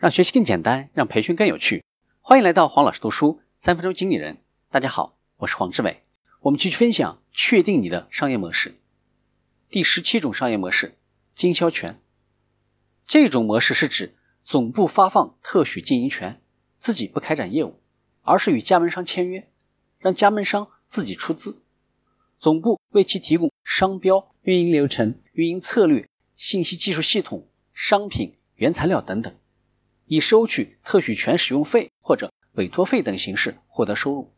让学习更简单，让培训更有趣。欢迎来到黄老师读书三分钟经理人。大家好，我是黄志伟。我们继续分享确定你的商业模式。第十七种商业模式：经销权。这种模式是指总部发放特许经营权，自己不开展业务，而是与加盟商签约，让加盟商自己出资，总部为其提供商标、运营流程、运营策略、信息技术系统、商品、原材料等等。以收取特许权使用费或者委托费等形式获得收入。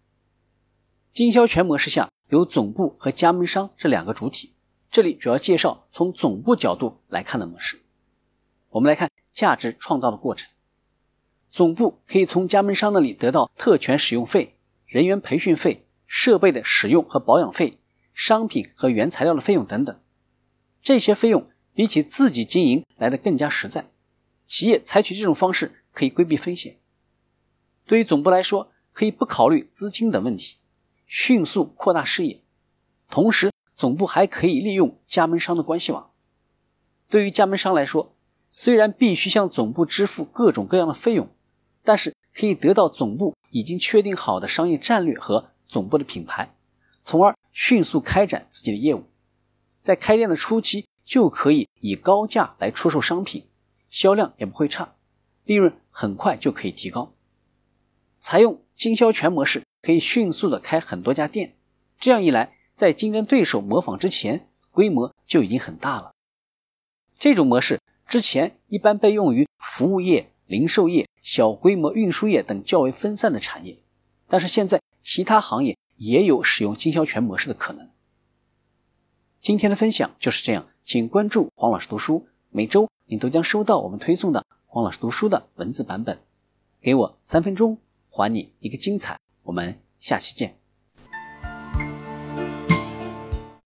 经销权模式下有总部和加盟商这两个主体。这里主要介绍从总部角度来看的模式。我们来看价值创造的过程。总部可以从加盟商那里得到特权使用费、人员培训费、设备的使用和保养费、商品和原材料的费用等等。这些费用比起自己经营来的更加实在。企业采取这种方式可以规避风险。对于总部来说，可以不考虑资金等问题，迅速扩大事业。同时，总部还可以利用加盟商的关系网。对于加盟商来说，虽然必须向总部支付各种各样的费用，但是可以得到总部已经确定好的商业战略和总部的品牌，从而迅速开展自己的业务。在开店的初期，就可以以高价来出售商品。销量也不会差，利润很快就可以提高。采用经销权模式，可以迅速的开很多家店，这样一来，在竞争对手模仿之前，规模就已经很大了。这种模式之前一般被用于服务业、零售业、小规模运输业等较为分散的产业，但是现在其他行业也有使用经销权模式的可能。今天的分享就是这样，请关注黄老师读书，每周。你都将收到我们推送的黄老师读书的文字版本。给我三分钟，还你一个精彩。我们下期见。